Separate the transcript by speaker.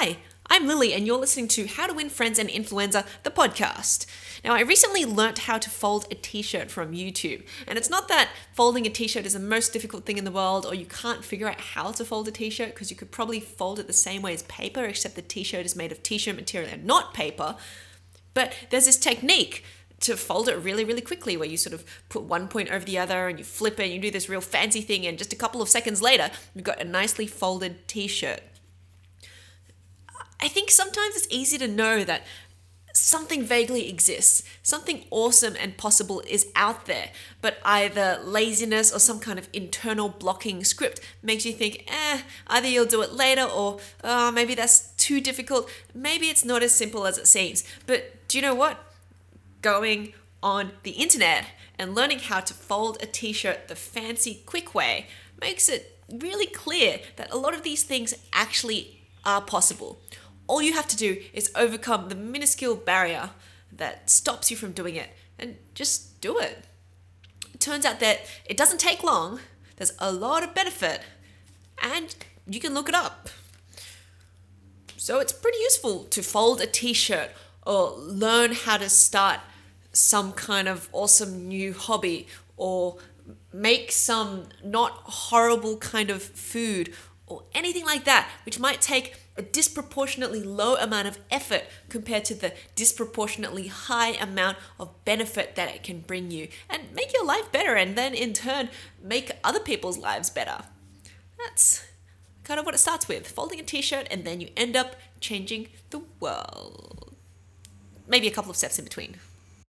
Speaker 1: Hi, I'm Lily, and you're listening to How to Win Friends and Influenza, the podcast. Now, I recently learnt how to fold a t shirt from YouTube, and it's not that folding a t shirt is the most difficult thing in the world, or you can't figure out how to fold a t shirt because you could probably fold it the same way as paper, except the t shirt is made of t shirt material and not paper. But there's this technique to fold it really, really quickly, where you sort of put one point over the other and you flip it and you do this real fancy thing, and just a couple of seconds later, you've got a nicely folded t shirt. I think sometimes it's easy to know that something vaguely exists, something awesome and possible is out there, but either laziness or some kind of internal blocking script makes you think, eh, either you'll do it later or oh, maybe that's too difficult, maybe it's not as simple as it seems. But do you know what? Going on the internet and learning how to fold a t shirt the fancy, quick way makes it really clear that a lot of these things actually are possible all you have to do is overcome the minuscule barrier that stops you from doing it and just do it. It turns out that it doesn't take long, there's a lot of benefit, and you can look it up. So it's pretty useful to fold a t shirt or learn how to start some kind of awesome new hobby or make some not horrible kind of food or anything like that, which might take a disproportionately low amount of effort compared to the disproportionately high amount of benefit that it can bring you and make your life better and then in turn make other people's lives better. That's kind of what it starts with folding a t shirt and then you end up changing the world. Maybe a couple of steps in between.